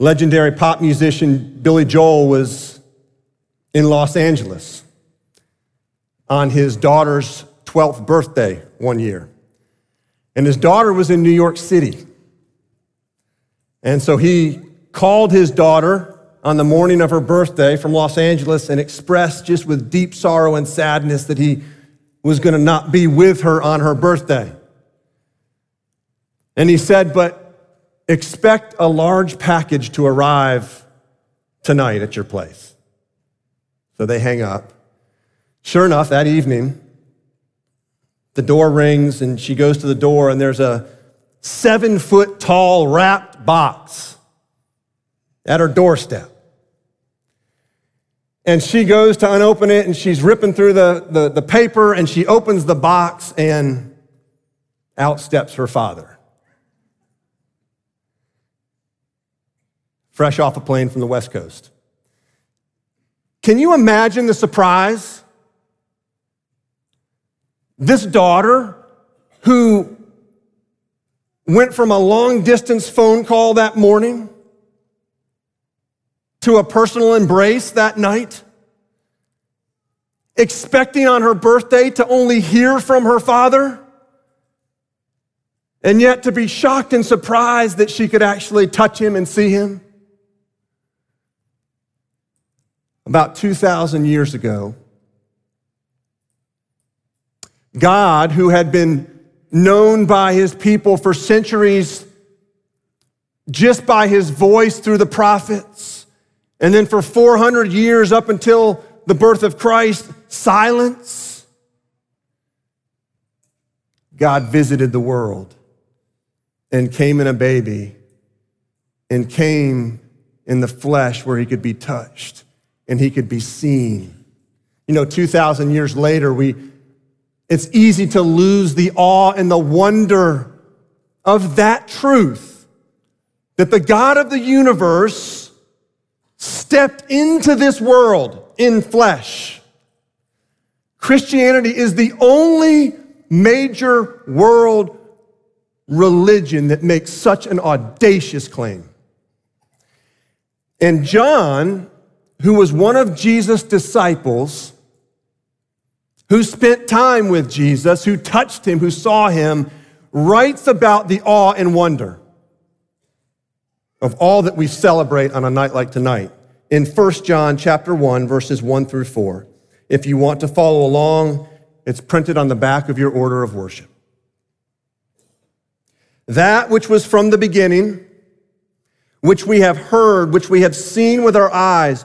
Legendary pop musician Billy Joel was in Los Angeles on his daughter's 12th birthday one year. And his daughter was in New York City. And so he called his daughter on the morning of her birthday from Los Angeles and expressed just with deep sorrow and sadness that he was going to not be with her on her birthday. And he said, But expect a large package to arrive tonight at your place. So they hang up. Sure enough, that evening, the door rings and she goes to the door, and there's a seven foot tall wrapped box at her doorstep. And she goes to unopen it and she's ripping through the, the, the, paper and she opens the box and out steps her father. Fresh off a plane from the West Coast. Can you imagine the surprise? This daughter who went from a long distance phone call that morning to a personal embrace that night, expecting on her birthday to only hear from her father, and yet to be shocked and surprised that she could actually touch him and see him. About 2,000 years ago, God, who had been known by his people for centuries just by his voice through the prophets, and then for 400 years, up until the birth of Christ, silence. God visited the world and came in a baby and came in the flesh where he could be touched and he could be seen. You know, 2,000 years later, we, it's easy to lose the awe and the wonder of that truth that the God of the universe stepped into this world in flesh. Christianity is the only major world religion that makes such an audacious claim. And John, who was one of Jesus' disciples, who spent time with Jesus, who touched him, who saw him, writes about the awe and wonder of all that we celebrate on a night like tonight in 1 John chapter 1 verses 1 through 4. If you want to follow along, it's printed on the back of your order of worship. That which was from the beginning, which we have heard, which we have seen with our eyes,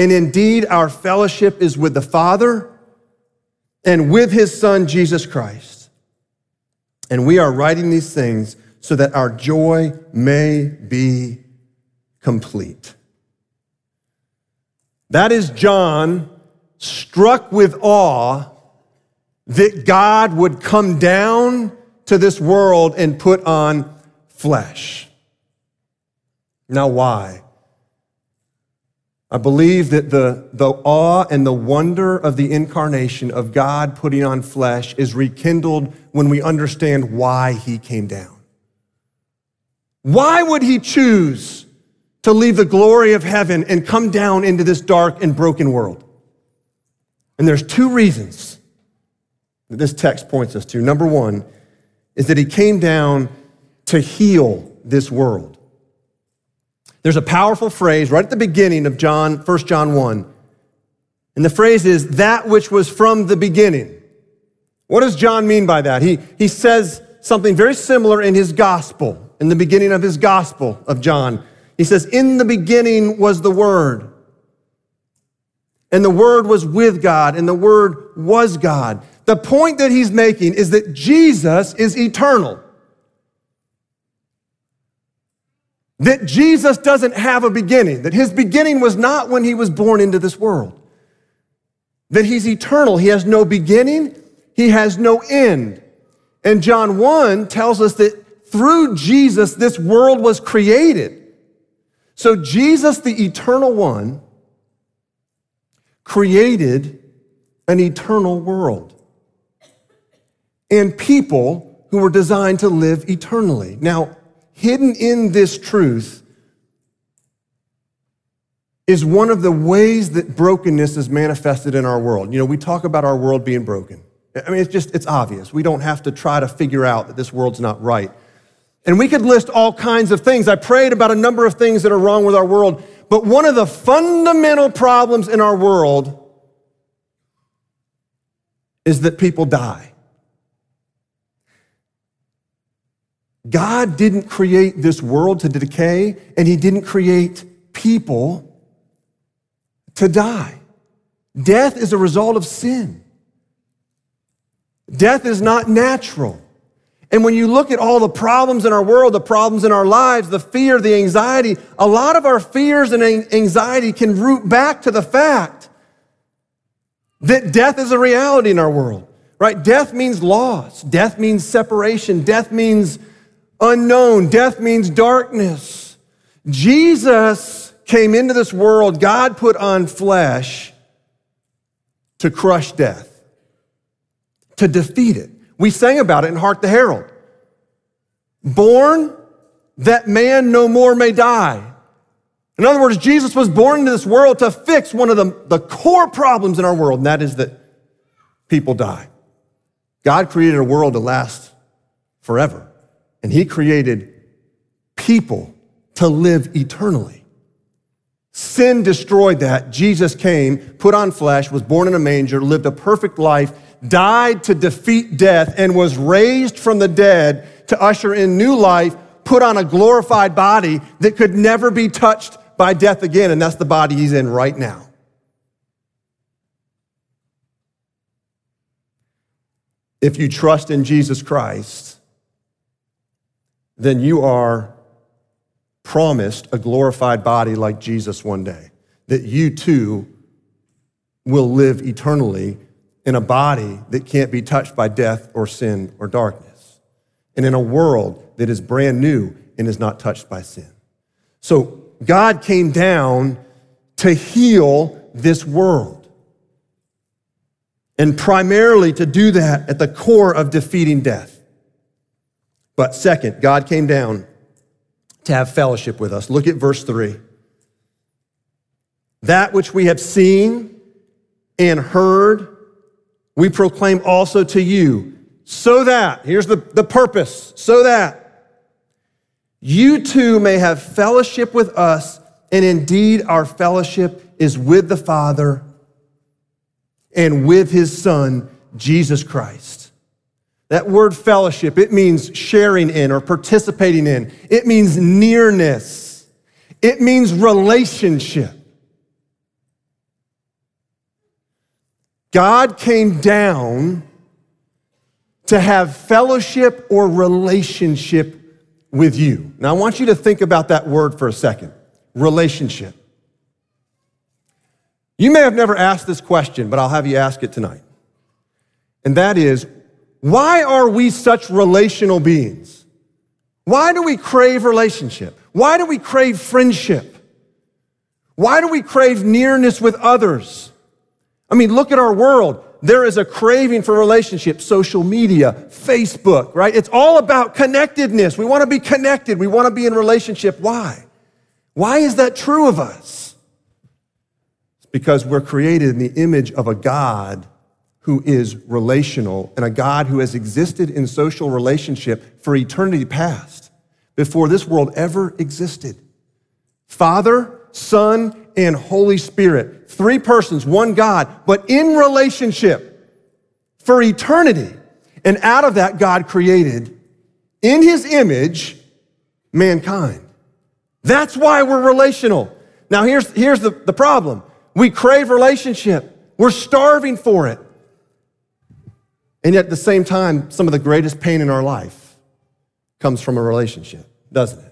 And indeed, our fellowship is with the Father and with his Son, Jesus Christ. And we are writing these things so that our joy may be complete. That is John struck with awe that God would come down to this world and put on flesh. Now, why? I believe that the, the awe and the wonder of the incarnation of God putting on flesh is rekindled when we understand why he came down. Why would he choose to leave the glory of heaven and come down into this dark and broken world? And there's two reasons that this text points us to. Number one is that he came down to heal this world. There's a powerful phrase right at the beginning of John, 1 John 1. And the phrase is that which was from the beginning. What does John mean by that? He, he says something very similar in his gospel, in the beginning of his gospel of John. He says, In the beginning was the Word and the Word was with God, and the Word was God. The point that he's making is that Jesus is eternal. That Jesus doesn't have a beginning, that his beginning was not when he was born into this world, that he's eternal. He has no beginning, he has no end. And John 1 tells us that through Jesus, this world was created. So Jesus, the eternal one, created an eternal world and people who were designed to live eternally. Now, hidden in this truth is one of the ways that brokenness is manifested in our world. You know, we talk about our world being broken. I mean, it's just, it's obvious. We don't have to try to figure out that this world's not right. And we could list all kinds of things. I prayed about a number of things that are wrong with our world. But one of the fundamental problems in our world is that people die. God didn't create this world to decay, and He didn't create people to die. Death is a result of sin. Death is not natural. And when you look at all the problems in our world, the problems in our lives, the fear, the anxiety, a lot of our fears and anxiety can root back to the fact that death is a reality in our world, right? Death means loss. Death means separation. Death means unknown. Death means darkness. Jesus came into this world, God put on flesh to crush death, to defeat it. We sang about it in Hark the Herald. Born that man no more may die. In other words, Jesus was born into this world to fix one of the, the core problems in our world, and that is that people die. God created a world to last forever. And he created people to live eternally. Sin destroyed that. Jesus came, put on flesh, was born in a manger, lived a perfect life, died to defeat death, and was raised from the dead to usher in new life, put on a glorified body that could never be touched by death again. And that's the body he's in right now. If you trust in Jesus Christ, then you are promised a glorified body like Jesus one day, that you too will live eternally in a body that can't be touched by death or sin or darkness, and in a world that is brand new and is not touched by sin. So God came down to heal this world. And primarily to do that at the core of defeating death. But second, God came down to have fellowship with us. Look at verse 3. That which we have seen and heard, we proclaim also to you, so that, here's the, the purpose, so that you too may have fellowship with us, and indeed our fellowship is with the Father and with his Son, Jesus Christ. That word fellowship, it means sharing in or participating in. It means nearness. It means relationship. God came down to have fellowship or relationship with you. Now, I want you to think about that word for a second relationship. You may have never asked this question, but I'll have you ask it tonight. And that is, why are we such relational beings? Why do we crave relationship? Why do we crave friendship? Why do we crave nearness with others? I mean, look at our world. There is a craving for relationship, social media, Facebook, right? It's all about connectedness. We want to be connected. We want to be in relationship. Why? Why is that true of us? It's because we're created in the image of a God who is relational and a God who has existed in social relationship for eternity past, before this world ever existed. Father, Son, and Holy Spirit. Three persons, one God, but in relationship for eternity. And out of that, God created in his image mankind. That's why we're relational. Now, here's, here's the, the problem we crave relationship, we're starving for it. And yet, at the same time, some of the greatest pain in our life comes from a relationship, doesn't it?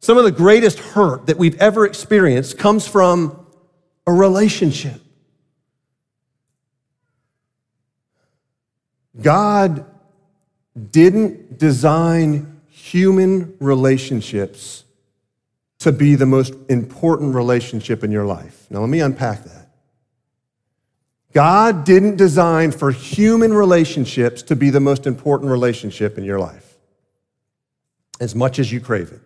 some of the greatest hurt that we've ever experienced comes from a relationship. God didn't design human relationships to be the most important relationship in your life. Now, let me unpack that. God didn't design for human relationships to be the most important relationship in your life, as much as you crave it.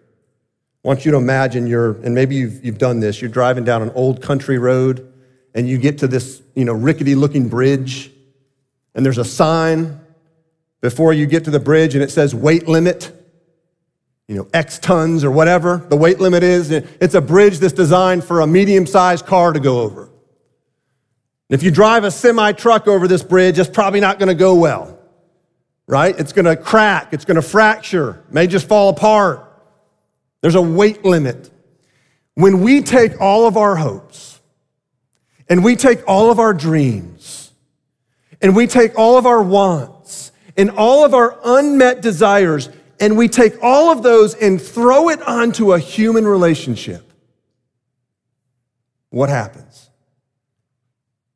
I want you to imagine you're, and maybe you've, you've done this, you're driving down an old country road and you get to this, you know, rickety looking bridge and there's a sign before you get to the bridge and it says weight limit, you know, X tons or whatever the weight limit is. It's a bridge that's designed for a medium sized car to go over. If you drive a semi truck over this bridge, it's probably not going to go well, right? It's going to crack, it's going to fracture, may just fall apart. There's a weight limit. When we take all of our hopes and we take all of our dreams and we take all of our wants and all of our unmet desires and we take all of those and throw it onto a human relationship, what happens?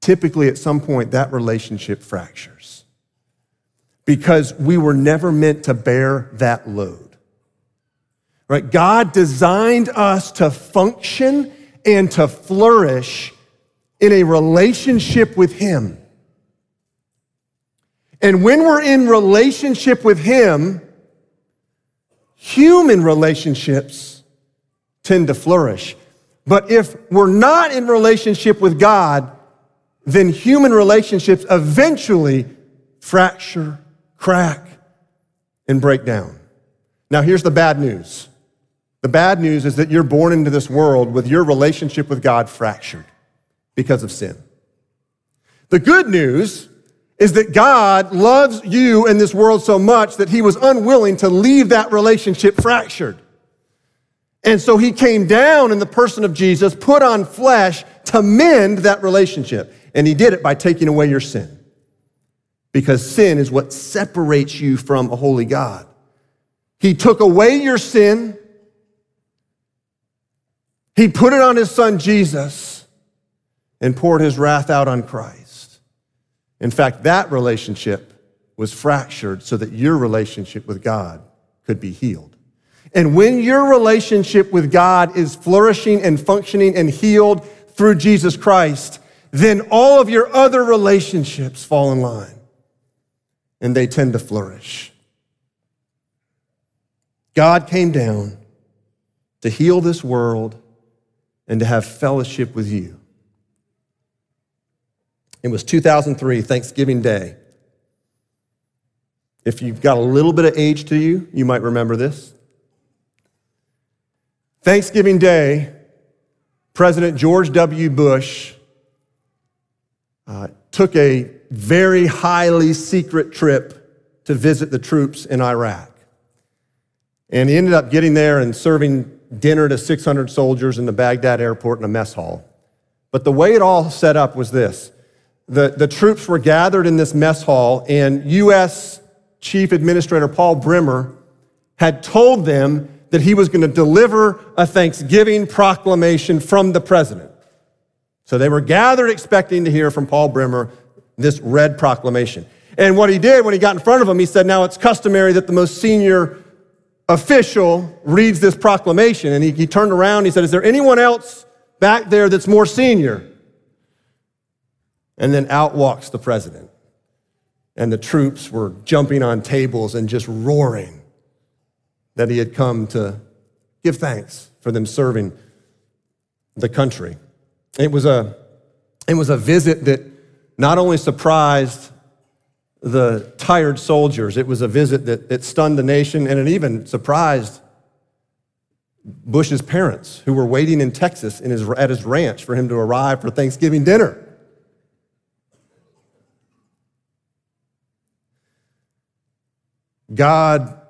Typically, at some point, that relationship fractures because we were never meant to bear that load. Right? God designed us to function and to flourish in a relationship with Him. And when we're in relationship with Him, human relationships tend to flourish. But if we're not in relationship with God, then human relationships eventually fracture, crack, and break down. Now, here's the bad news the bad news is that you're born into this world with your relationship with God fractured because of sin. The good news is that God loves you and this world so much that he was unwilling to leave that relationship fractured. And so he came down in the person of Jesus, put on flesh to mend that relationship. And he did it by taking away your sin. Because sin is what separates you from a holy God. He took away your sin he put it on his son Jesus and poured his wrath out on Christ. In fact, that relationship was fractured so that your relationship with God could be healed. And when your relationship with God is flourishing and functioning and healed through Jesus Christ, then all of your other relationships fall in line and they tend to flourish. God came down to heal this world and to have fellowship with you. It was 2003, Thanksgiving Day. If you've got a little bit of age to you, you might remember this. Thanksgiving Day, President George W. Bush uh, took a very highly secret trip to visit the troops in Iraq. And he ended up getting there and serving dinner to 600 soldiers in the Baghdad airport in a mess hall. But the way it all set up was this the, the troops were gathered in this mess hall, and U.S. Chief Administrator Paul Bremer had told them that he was going to deliver a Thanksgiving proclamation from the president. So they were gathered expecting to hear from Paul Bremer this red proclamation. And what he did when he got in front of them, he said, Now it's customary that the most senior official reads this proclamation and he, he turned around. He said, Is there anyone else back there that's more senior? And then out walks the president. And the troops were jumping on tables and just roaring that he had come to give thanks for them serving the country. It was a, it was a visit that not only surprised the tired soldiers. It was a visit that, that stunned the nation and it even surprised Bush's parents who were waiting in Texas in his, at his ranch for him to arrive for Thanksgiving dinner. God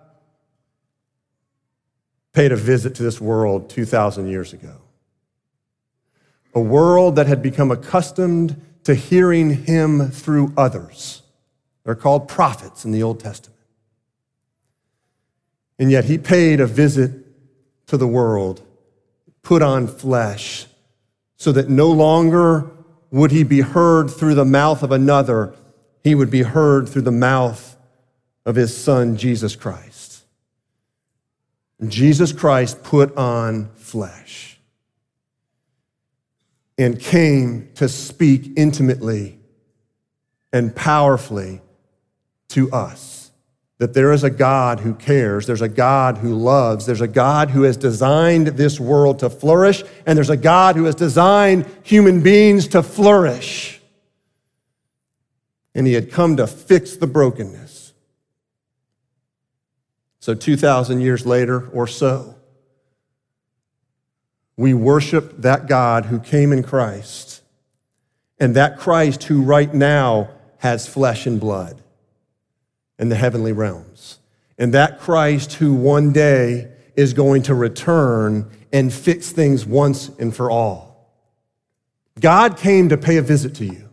paid a visit to this world 2,000 years ago. A world that had become accustomed to hearing him through others they're called prophets in the Old Testament. And yet he paid a visit to the world, put on flesh, so that no longer would he be heard through the mouth of another, he would be heard through the mouth of his son, Jesus Christ. Jesus Christ put on flesh and came to speak intimately and powerfully to us that there is a God who cares, there's a God who loves, there's a God who has designed this world to flourish, and there's a God who has designed human beings to flourish. And he had come to fix the brokenness. So, 2,000 years later or so, we worship that God who came in Christ, and that Christ who right now has flesh and blood in the heavenly realms. And that Christ who one day is going to return and fix things once and for all. God came to pay a visit to you.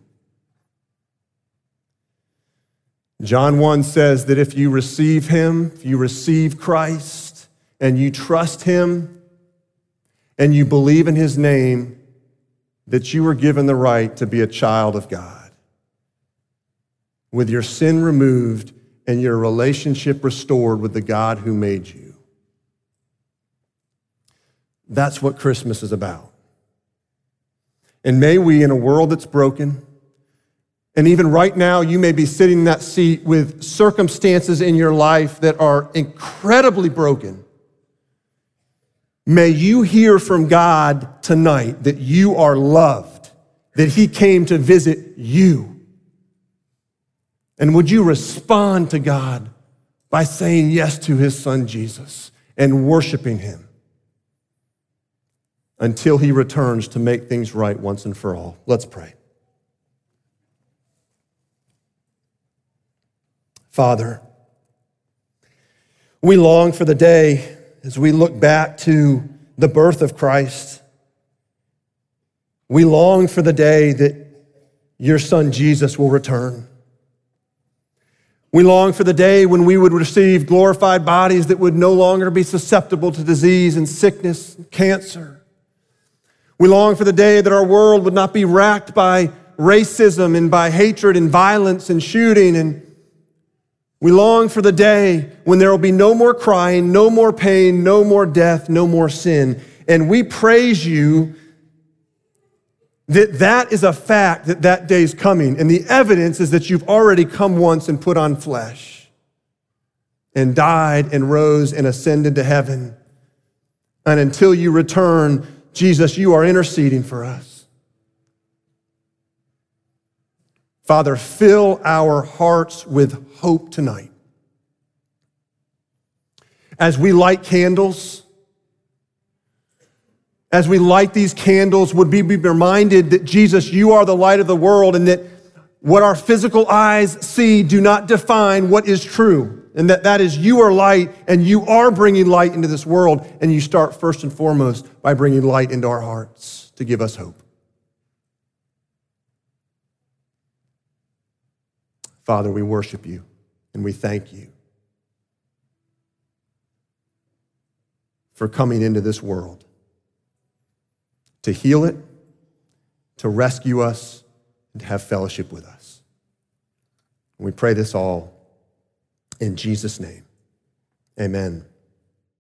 John 1 says that if you receive him, if you receive Christ, and you trust him, and you believe in his name, that you are given the right to be a child of God. With your sin removed and your relationship restored with the God who made you. That's what Christmas is about. And may we, in a world that's broken, and even right now, you may be sitting in that seat with circumstances in your life that are incredibly broken. May you hear from God tonight that you are loved, that He came to visit you and would you respond to God by saying yes to his son Jesus and worshiping him until he returns to make things right once and for all? Let's pray. Father, we long for the day as we look back to the birth of Christ. We long for the day that your son Jesus will return. We long for the day when we would receive glorified bodies that would no longer be susceptible to disease and sickness and cancer. We long for the day that our world would not be racked by racism and by hatred and violence and shooting. And we long for the day when there will be no more crying, no more pain, no more death, no more sin. And we praise you that that is a fact that that day is coming. And the evidence is that you've already come once and put on flesh and died and rose and ascended to heaven. And until you return, Jesus, you are interceding for us. Father, fill our hearts with hope tonight. As we light candles, as we light these candles, would we be reminded that Jesus, you are the light of the world, and that what our physical eyes see do not define what is true, and that that is you are light, and you are bringing light into this world, and you start first and foremost by bringing light into our hearts to give us hope. Father, we worship you and we thank you for coming into this world to heal it, to rescue us, and to have fellowship with us. we pray this all in Jesus' name. Amen.